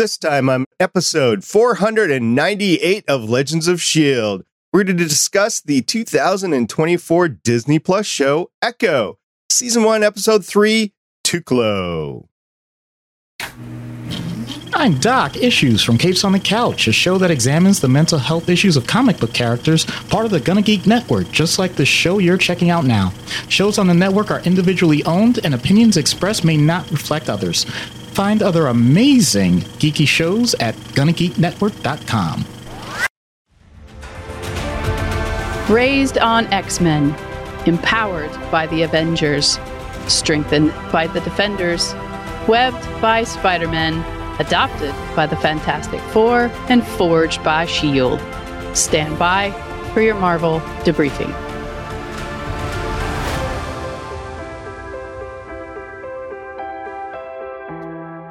This time on episode 498 of Legends of S.H.I.E.L.D., we're going to discuss the 2024 Disney Plus show Echo, Season 1, Episode 3, Tuklo. I'm Doc Issues from Capes on the Couch, a show that examines the mental health issues of comic book characters, part of the Gonna Geek Network, just like the show you're checking out now. Shows on the network are individually owned, and opinions expressed may not reflect others. Find other amazing geeky shows at GonnaGeekNetwork.com. Raised on X Men, empowered by the Avengers, strengthened by the Defenders, webbed by Spider Man, adopted by the Fantastic Four, and forged by S.H.I.E.L.D. Stand by for your Marvel debriefing.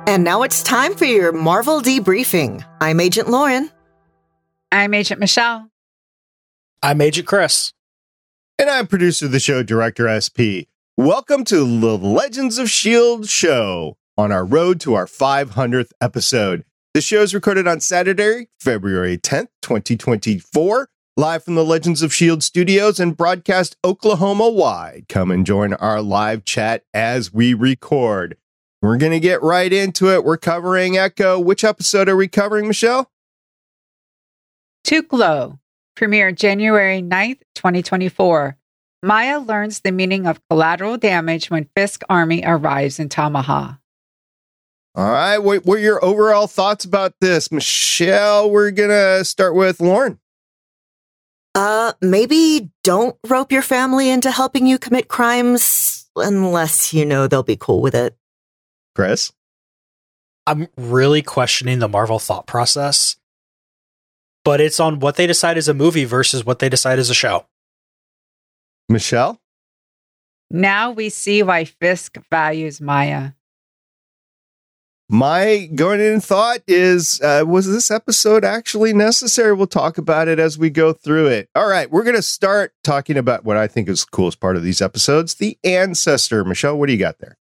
And now it's time for your Marvel debriefing. I'm Agent Lauren. I'm Agent Michelle. I'm Agent Chris. And I'm producer of the show, Director SP. Welcome to the Legends of S.H.I.E.L.D. show on our road to our 500th episode. The show is recorded on Saturday, February 10th, 2024, live from the Legends of S.H.I.E.L.D. studios and broadcast Oklahoma wide. Come and join our live chat as we record. We're going to get right into it. We're covering Echo. Which episode are we covering, Michelle? Tuklo, premiered January 9th, 2024. Maya learns the meaning of collateral damage when Fisk army arrives in Tamaha. All right. What, what are your overall thoughts about this? Michelle, we're going to start with Lauren. Uh, maybe don't rope your family into helping you commit crimes unless you know they'll be cool with it. Chris? I'm really questioning the Marvel thought process, but it's on what they decide as a movie versus what they decide as a show. Michelle? Now we see why Fisk values Maya. My going in thought is uh, was this episode actually necessary? We'll talk about it as we go through it. All right, we're going to start talking about what I think is the coolest part of these episodes the ancestor. Michelle, what do you got there?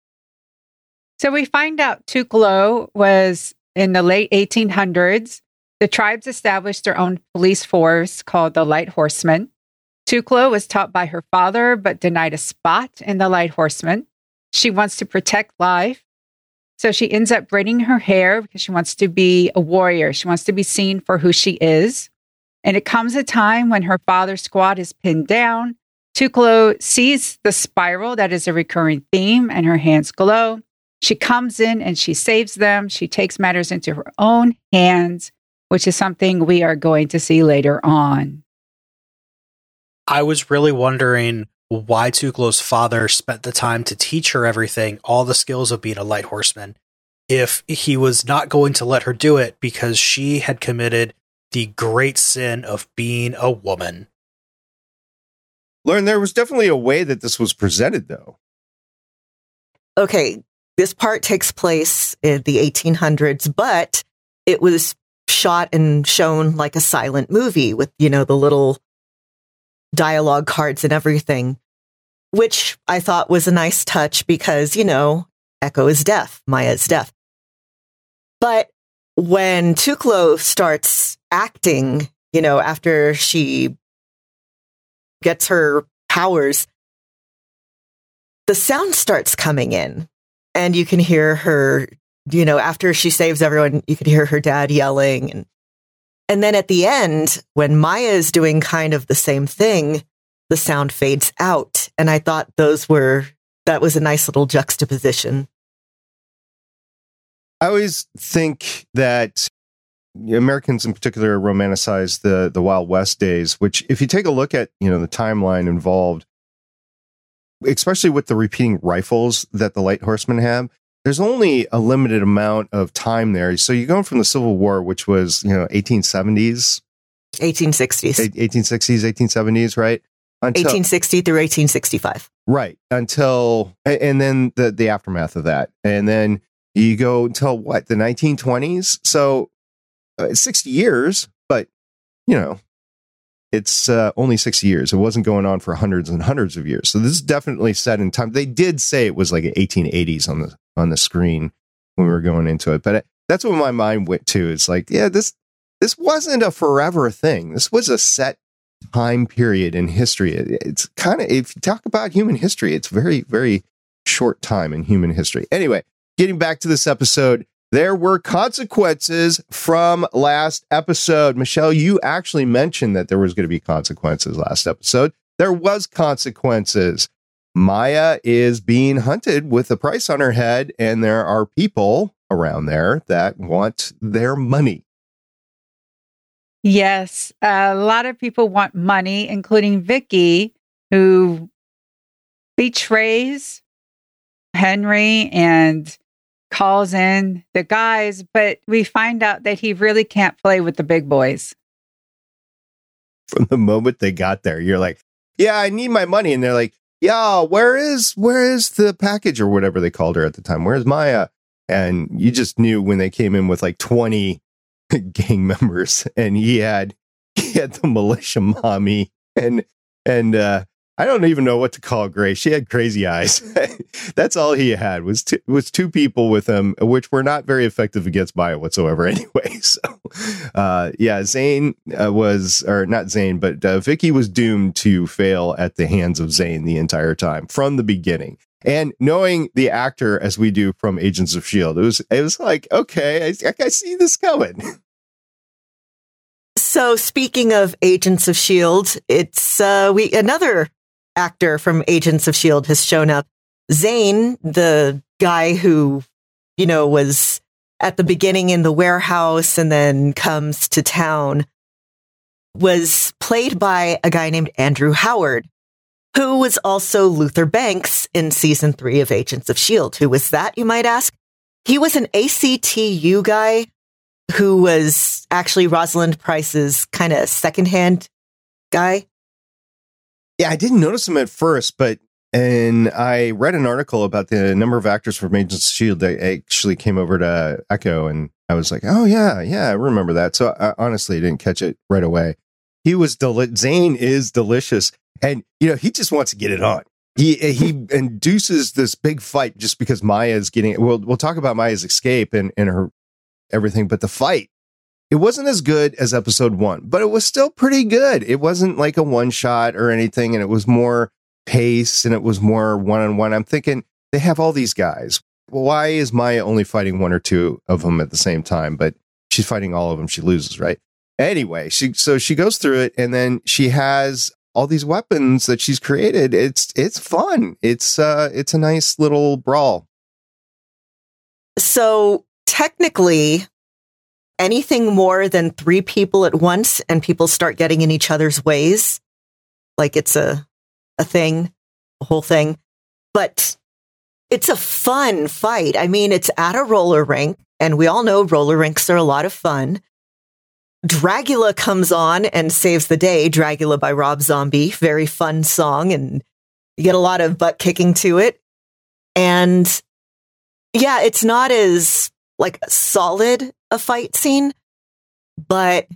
So we find out Tuklo was in the late 1800s. The tribes established their own police force called the Light Horsemen. Tuklo was taught by her father, but denied a spot in the Light Horsemen. She wants to protect life. So she ends up braiding her hair because she wants to be a warrior. She wants to be seen for who she is. And it comes a time when her father's squad is pinned down. Tuklo sees the spiral that is a recurring theme and her hands glow. She comes in and she saves them. She takes matters into her own hands, which is something we are going to see later on. I was really wondering why Tuklo's father spent the time to teach her everything, all the skills of being a light horseman, if he was not going to let her do it because she had committed the great sin of being a woman. Learn, there was definitely a way that this was presented, though. Okay, this part takes place in the 1800s, but it was shot and shown like a silent movie with, you know, the little dialogue cards and everything, which I thought was a nice touch because, you know, Echo is deaf, Maya is deaf. But when Tuklo starts acting, you know, after she gets her powers, the sound starts coming in and you can hear her, you know, after she saves everyone, you can hear her dad yelling and and then at the end, when Maya is doing kind of the same thing, the sound fades out. And I thought those were that was a nice little juxtaposition. I always think that Americans in particular romanticize the the Wild West days, which if you take a look at, you know, the timeline involved, especially with the repeating rifles that the light horsemen have, there's only a limited amount of time there. So you're going from the Civil War, which was, you know, 1870s, 1860s, 1860s, 1870s, right? Until, 1860 through 1865. Right. Until, and then the, the aftermath of that. And then you go until what, the 1920s? So uh, 60 years, but, you know, it's uh, only 60 years. It wasn't going on for hundreds and hundreds of years. So this is definitely set in time. They did say it was like 1880s on the on the screen when we were going into it, but that's what my mind went to. It's like, yeah, this this wasn't a forever thing. This was a set time period in history. It, it's kind of if you talk about human history, it's very very short time in human history. Anyway, getting back to this episode, there were consequences from last episode. Michelle, you actually mentioned that there was going to be consequences last episode. There was consequences. Maya is being hunted with a price on her head, and there are people around there that want their money. Yes, a lot of people want money, including Vicky, who betrays Henry and calls in the guys, but we find out that he really can't play with the big boys. From the moment they got there, you're like, "Yeah, I need my money," and they're like, "Yeah, where is where is the package or whatever they called her at the time? Where's Maya?" And you just knew when they came in with like 20 gang members, and he had he had the militia mommy and and uh I don't even know what to call Grace. She had crazy eyes. That's all he had was two, was two people with him, which were not very effective against Maya whatsoever. Anyway, so uh, yeah, Zane uh, was or not Zane, but uh, Vicky was doomed to fail at the hands of Zane the entire time from the beginning. And knowing the actor as we do from Agents of Shield, it was it was like okay, I, I see this coming. So speaking of Agents of Shield, it's uh, we another actor from Agents of S.H.I.E.L.D. has shown up. Zane, the guy who, you know, was at the beginning in the warehouse and then comes to town, was played by a guy named Andrew Howard, who was also Luther Banks in season three of Agents of S.H.I.E.L.D. Who was that, you might ask? He was an ACTU guy who was actually Rosalind Price's kind of secondhand guy. Yeah, I didn't notice him at first, but and I read an article about the number of actors from Agents of Shield that actually came over to Echo, and I was like, oh yeah, yeah, I remember that. So I honestly didn't catch it right away. He was deli- Zane is delicious, and you know he just wants to get it on. He he induces this big fight just because Maya is getting. We'll we'll talk about Maya's escape and and her everything, but the fight it wasn't as good as episode one, but it was still pretty good. It wasn't like a one shot or anything, and it was more pace and it was more one on one. I'm thinking they have all these guys. Why is Maya only fighting one or two of them at the same time? But she's fighting all of them. She loses, right? Anyway, she so she goes through it, and then she has all these weapons that she's created. It's it's fun. It's uh it's a nice little brawl. So technically, anything more than three people at once and people start getting in each other's ways, like it's a, a thing, a whole thing. But it's a fun fight. I mean, it's at a roller rink and we all know roller rinks are a lot of fun. Dragula comes on and saves the day. Dragula by Rob Zombie. Very fun song and you get a lot of butt kicking to it. And yeah, it's not as like solid a fight scene, but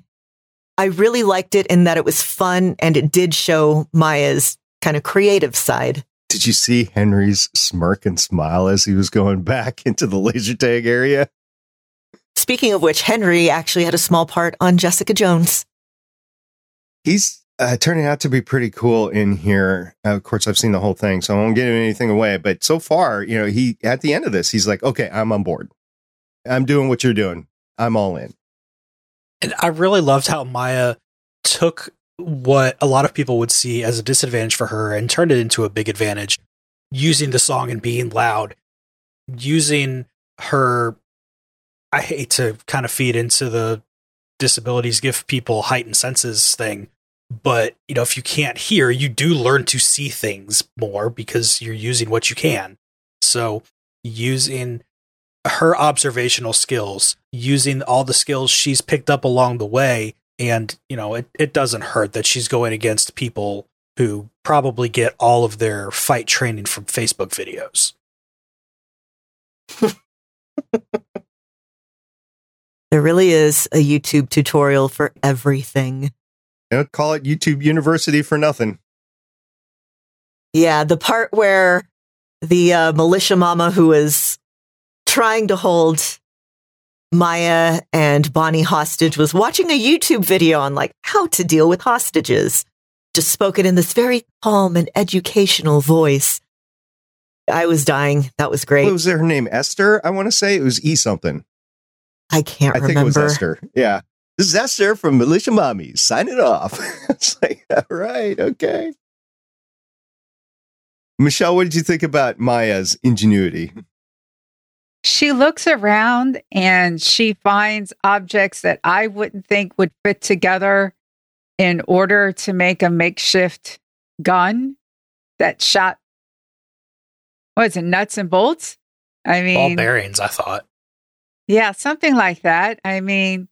I really liked it in that it was fun and it did show Maya's kind of creative side. Did you see Henry's smirk and smile as he was going back into the laser tag area? Speaking of which, Henry actually had a small part on Jessica Jones. He's uh, turning out to be pretty cool in here. Uh, of course, I've seen the whole thing, so I won't give anything away. But so far, you know, he at the end of this, he's like, "Okay, I'm on board. I'm doing what you're doing. I'm all in. And I really loved how Maya took what a lot of people would see as a disadvantage for her and turned it into a big advantage using the song and being loud, using her. I hate to kind of feed into the disabilities give people heightened senses thing, but you know, if you can't hear, you do learn to see things more because you're using what you can. So using her observational skills, using all the skills she's picked up along the way. And, you know, it, it doesn't hurt that she's going against people who probably get all of their fight training from Facebook videos. there really is a YouTube tutorial for everything. Don't call it YouTube University for nothing. Yeah, the part where the uh, militia mama who is trying to hold Maya and Bonnie Hostage was watching a YouTube video on like how to deal with hostages, just spoken in this very calm and educational voice. I was dying. That was great. What was her name? Esther? I want to say it was E something. I can't I think it was Esther. Yeah. This is Esther from Militia Mommies. Sign it off. it's like, all right, okay. Michelle, what did you think about Maya's ingenuity? She looks around and she finds objects that I wouldn't think would fit together in order to make a makeshift gun that shot, what is it, nuts and bolts? I mean Ball bearings, I thought. yeah, something like that. I mean,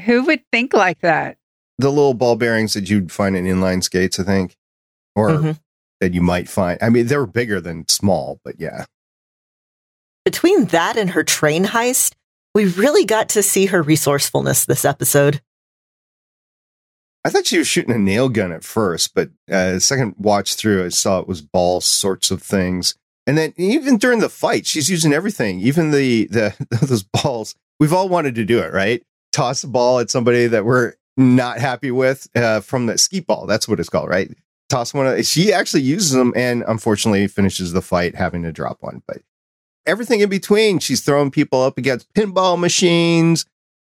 who would think like that? The little ball bearings that you'd find in inline skates, I think, or Mhm. that you might find. I mean, they were bigger than small, but yeah. Between that and her train heist, we really got to see her resourcefulness this episode. I thought she was shooting a nail gun at first, but uh, second watch through, I saw it was ball sorts of things. And then even during the fight, she's using everything, even the the those balls. We've all wanted to do it, right? Toss a ball at somebody that we're not happy with uh, from the skeet ball. That's what it's called, right? Toss one. Of, she actually uses them, and unfortunately finishes the fight having to drop one. But everything in between, she's throwing people up against pinball machines.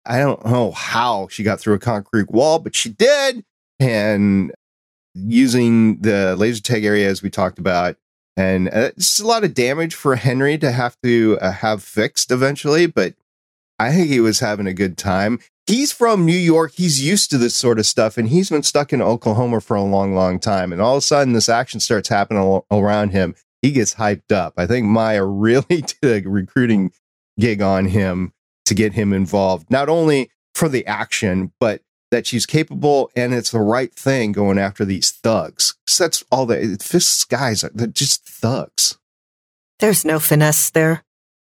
I don't know how she got through a concrete wall, but she did. And using the laser tag area, as we talked about, and uh, it's a lot of damage for Henry to have to uh, have fixed eventually. But I think he was having a good time. He's from New York. He's used to this sort of stuff, and he's been stuck in Oklahoma for a long, long time. And all of a sudden, this action starts happening around him. He gets hyped up. I think Maya really did a recruiting gig on him to get him involved, not only for the action, but that she's capable and it's the right thing going after these thugs. 'Cause that's all the Fisk's guys are. They're just thugs. There's no finesse there.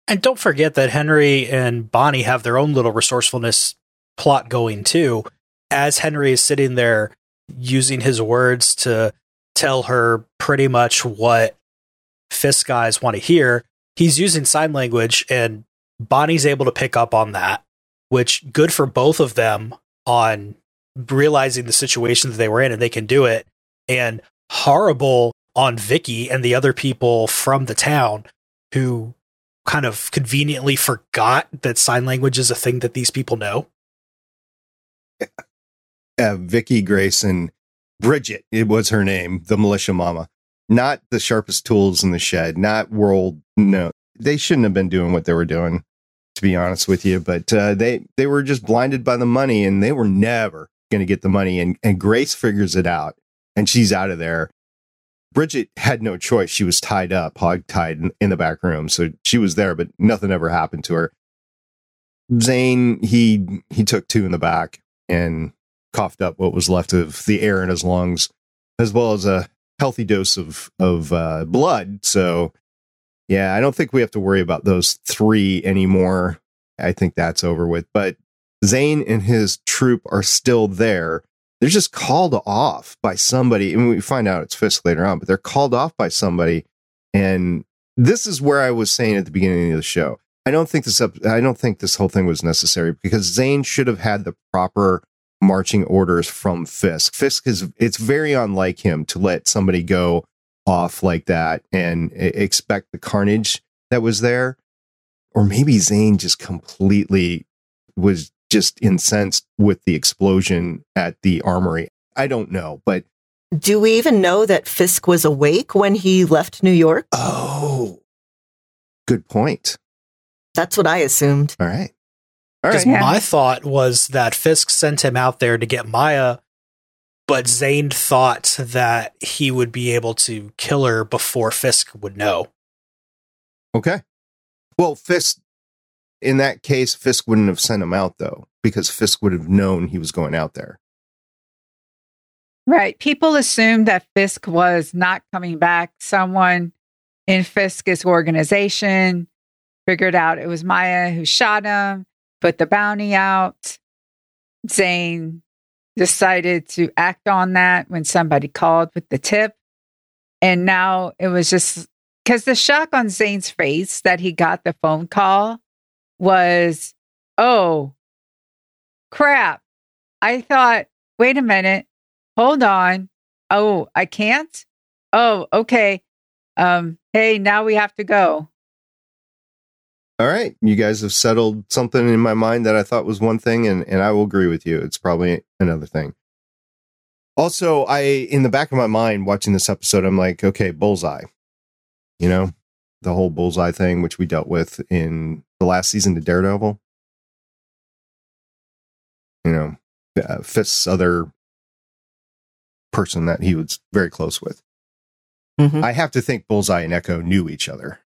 And don't forget that Henry and Bonnie have their own little resourcefulness plot going too. As Henry is sitting there using his words to tell her pretty much what Fisk guys want to hear, he's using sign language and Bonnie's able to pick up on that, which good for both of them on realizing the situation that they were in and they can do it. And horrible on Vicky and the other people from the town who kind of conveniently forgot that sign language is a thing that these people know. Uh, Vicky Grayson, Bridget, it was her name, the militia mama. Not the sharpest tools in the shed, not world. No, they shouldn't have been doing what they were doing, to be honest with you. But uh, they they were just blinded by the money, and they were never going to get the money. And and Grace figures it out, and she's out of there. Bridget had no choice. She was tied up, hog tied in, in the back room. So she was there, but nothing ever happened to her. Zane, he he took two in the back and coughed up what was left of the air in his lungs, as well as a healthy dose of of uh, blood. So, yeah, I don't think we have to worry about those three anymore. I think that's over with. But Zane and his troop are still there. They're just called off by somebody, and we find out it's Fisk later on. But they're called off by somebody, and this is where I was saying at the beginning of the show. I don't think this up. I don't think this whole thing was necessary because Zane should have had the proper marching orders from Fisk. Fisk is it's very unlike him to let somebody go off like that and expect the carnage that was there. Or maybe Zane just completely was just incensed with the explosion at the armory. I don't know, but Do we even know that Fisk was awake when he left New York? oh, good point. That's what I assumed. All right. All Because right. Yeah. my thought was that Fisk sent him out there to get Maya, but Zane thought that he would be able to kill her before Fisk would know. Okay. Well, Fisk, in that case, Fisk wouldn't have sent him out though, because Fisk would have known he was going out there. Right. People assumed that Fisk was not coming back. Someone in Fisk's organization figured out it was Maya who shot him, put the bounty out. Zane decided to act on that when somebody called with the tip. And now it was just because the shock on Zane's face that he got the phone call was, oh, crap. I thought, wait a minute, hold on. Oh, I can't? Oh, okay. Um, hey, now we have to go. All right. You guys have settled something in my mind that I thought was one thing, and, and I will agree with you. It's probably another thing. Also, I, in the back of my mind, watching this episode, I'm like, okay, bullseye. You know, the whole bullseye thing, which we dealt with in the last season of Daredevil. You know, uh, Fisk's other person that he was very close with. Mhm. I have to think Bullseye and Echo knew each other.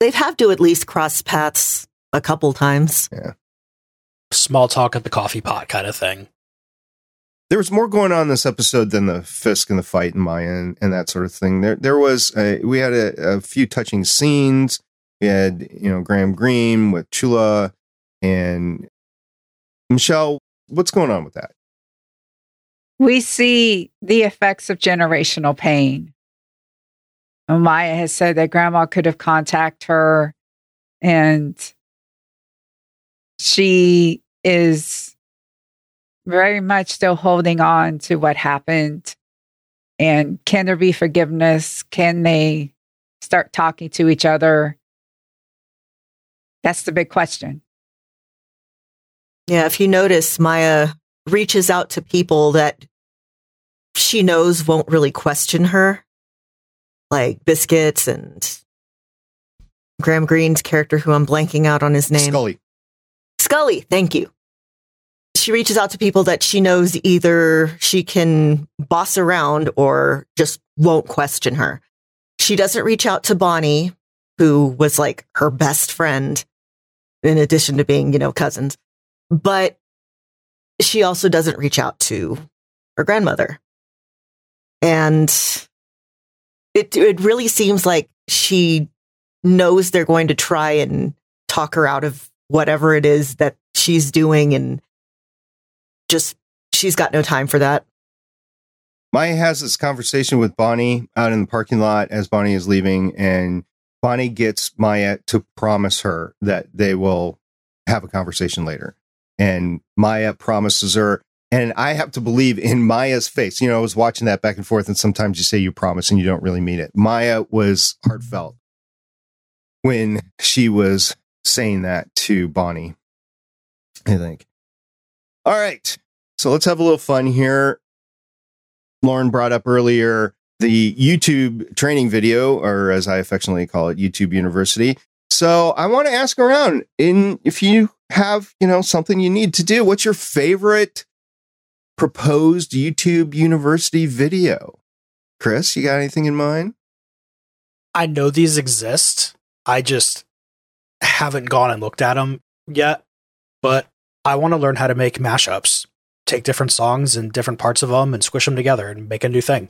They'd have to at least cross paths a couple times. Yeah. Small talk at the coffee pot kind of thing. There was more going on in this episode than the Fisk and the fight in Maya and, and that sort of thing. There, there was a, we had a, a few touching scenes. We had you know Graham Greene with Chula and Michelle. What's going on with that? We see the effects of generational pain. Maya has said that grandma could have contacted her and she is very much still holding on to what happened. And can there be forgiveness? Can they start talking to each other? That's the big question. Yeah, if you notice, Maya reaches out to people that she knows won't really question her, like Biscuits and Graham Greene's character, who I'm blanking out on his name. Skully. Skully, thank you. She reaches out to people that she knows either she can boss around or just won't question her. She doesn't reach out to Bonnie, who was like her best friend, in addition to being, you know, cousins. But she also doesn't reach out to her grandmother. And it it really seems like she knows they're going to try and talk her out of whatever it is that she's doing and just she's got no time for that. Maya has this conversation with Bonnie out in the parking lot as Bonnie is leaving, and Bonnie gets Maya to promise her that they will have a conversation later. And Maya promises her, and I have to believe in Maya's face. You know, I was watching that back and forth, and sometimes you say you promise and you don't really mean it. Maya was heartfelt when she was saying that to Bonnie, I think. All right. So let's have a little fun here. Lauren brought up earlier the YouTube training video, or as I affectionately call it, YouTube University. So I want to ask around in if you have, you know, something you need to do, what's your favorite proposed YouTube University video? Chris, you got anything in mind? I know these exist. I just haven't gone and looked at them yet. But I want to learn how to make mashups. Take different songs and different parts of them and squish them together and make a new thing.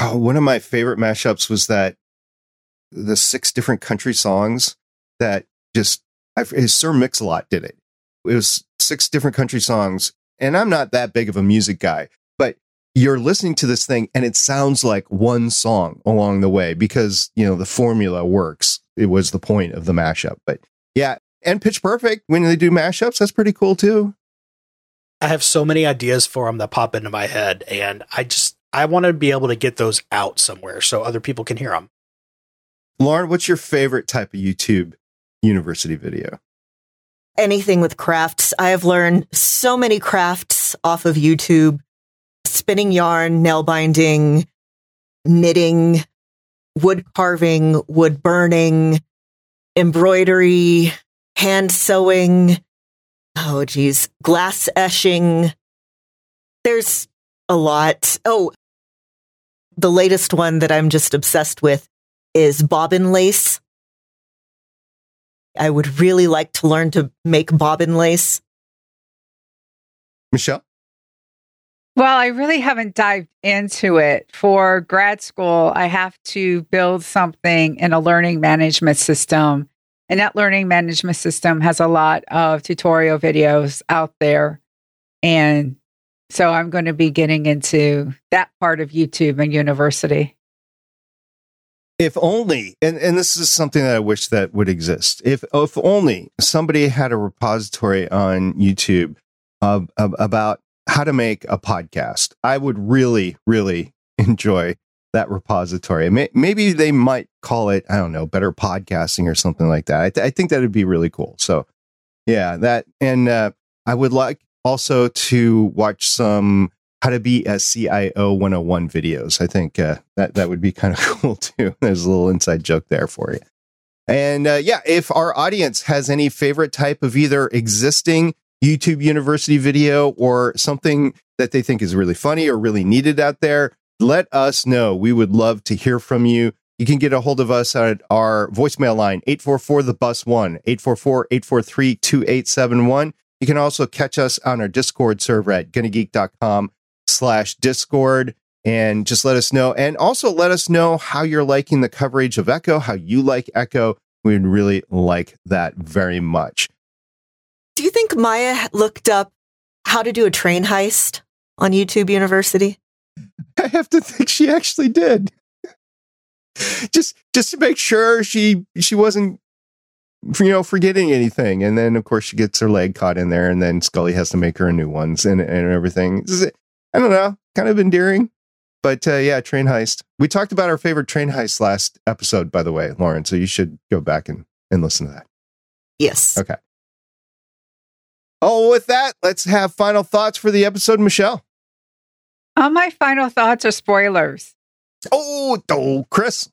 Oh, one of my favorite mashups was that the six different country songs that just I, Sir Mashalot did it. It was six different country songs, and I'm not that big of a music guy, but you're listening to this thing and it sounds like one song along the way because you know the formula works. It was the point of the mashup, but yeah, and Pitch Perfect when they do mashups, that's pretty cool too. I have so many ideas for them that pop into my head, and I just I want to be able to get those out somewhere so other people can hear them. Lauren, what's your favorite type of YouTube university video? Anything with crafts. I have learned so many crafts off of YouTube spinning yarn, nail binding, knitting, wood carving, wood burning, embroidery, hand sewing. Oh, geez. Glass etching. There's a lot. Oh, the latest one that I'm just obsessed with is bobbin lace. I would really like to learn to make bobbin lace. Michelle? Well, I really haven't dived into it. For grad school, I have to build something in a learning management system. And that learning management system has a lot of tutorial videos out there. And so I'm going to be getting into that part of YouTube and university. If only and, and this is something that i wish that would exist. If if only somebody had a repository on youtube uh, about how to make a podcast i would really really enjoy that repository. Maybe they might call it i don't know better podcasting or something like that. I, th- I think that would be really cool. So yeah that and uh, i would like also to watch some how to be a CIO 101 videos. I think uh, that that would be kind of cool too. There's a little inside joke there for you. And uh, yeah, if our audience has any favorite type of either existing YouTube University video or something that they think is really funny or really needed out there, let us know. We would love to hear from you. You can get a hold of us at our voicemail line, 844 the bus one, 844 843 2871. You can also catch us on our Discord server at gonnageek.com slash discord and just let us know. And also let us know how you're liking the coverage of Echo, how you like Echo. We'd really like that very much. Do you think Maya looked up how to do a train heist on YouTube University? I have to think she actually did. just just to make sure she she wasn't you know forgetting anything and then of course she gets her leg caught in there and then Skully has to make her new ones and and everything. I don't know, kind of endearing. But uh, yeah, train heist. We talked about our favorite train heist last episode, by the way, Lauren. So you should go back and, and listen to that. Yes. Okay. Oh, with that, let's have final thoughts for the episode, Michelle. All my final thoughts are spoilers. Oh, oh, Chris.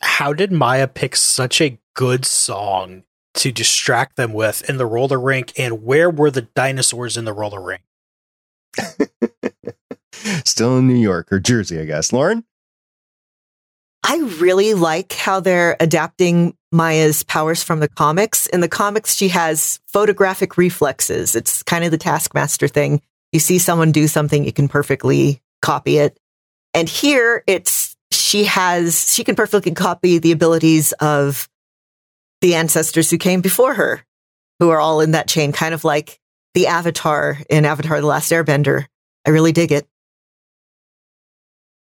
How did Maya pick such a good song to distract them with in the roller rink? And where were the dinosaurs in the roller rink? Still in New York or Jersey, I guess. Lauren? I really like how they're adapting Maya's powers from the comics. In the comics, she has photographic reflexes. It's kind of the Taskmaster thing. You see someone do something, you can perfectly copy it. And here it's she has she can perfectly copy the abilities of the ancestors who came before her, who are all in that chain, kind of like the avatar in Avatar The Last Airbender. I really dig it.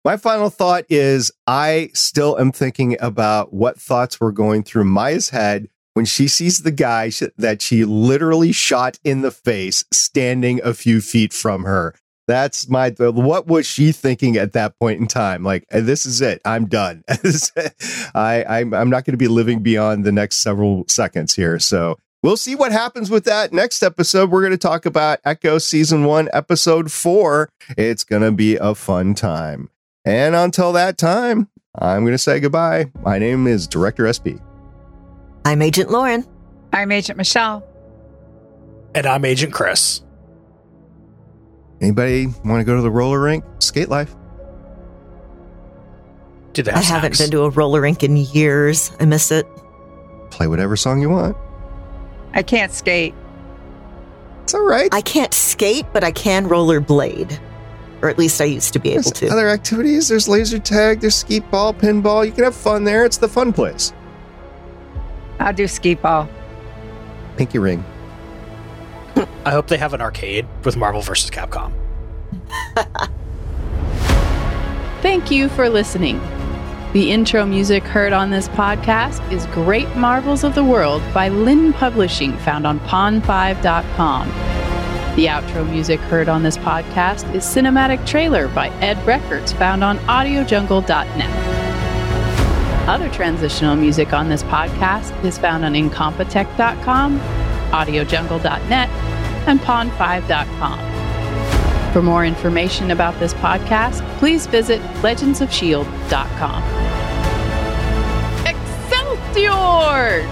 My final thought is I still am thinking about what thoughts were going through Maya's head when she sees the guy that she literally shot in the face standing a few feet from her. That's my what was she thinking at that point in time? Like uh, this is it. I'm done. I I'm, I'm not going to be living beyond the next several seconds here. So We'll see what happens with that next episode. We're going to talk about Echo Season 1, Episode 4. It's going to be a fun time. And until that time, I'm going to say goodbye. My name is Director SP. I'm Agent Lauren. I'm Agent Michelle. And I'm Agent Chris. Anybody want to go to the roller rink? Skate life. Do I haven't been to a roller rink in years. I miss it. Play whatever song you want. I can't skate. It's all right. I can't skate, but I can rollerblade. Or at least I used to be able there's to. Other activities, there's laser tag, there's skeet ball, pinball. You can have fun there. It's the fun place. I'll do skeet ball. Pinky ring. I hope they have an arcade with Marvel vs. Capcom. Thank you for listening. The intro music heard on this podcast is Great Marvels of the World by Lynn Publishing, found on pond5.com. The outro music heard on this podcast is Cinematic Trailer by Ed Records, found on audiojungle.net. Other transitional music on this podcast is found on incompetech.com, audiojungle.net, and pond5.com. For more information about this podcast, please visit legendsofshield.com. Excelsior!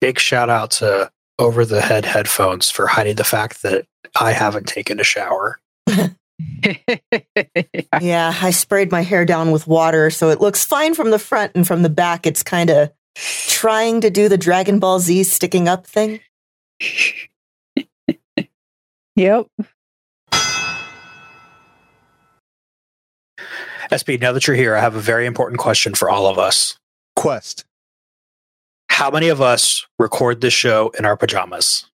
Big shout out to over the head headphones for hiding the fact that I haven't taken a shower. yeah, I sprayed my hair down with water so it looks fine from the front and from the back it's kind of trying to do the Dragon Ball Z sticking up thing. yep. SP, now that you're here, I have a very important question for all of us. Quest. How many of us record this show in our pajamas?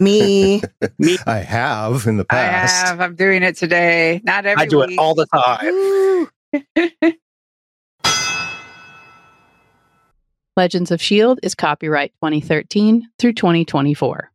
Me, Me. I have in the past. I past. have. I'm doing it today. Not every I do week. it all the time. Legends of S.H.I.E.L.D. is copyright 2013 through 2024.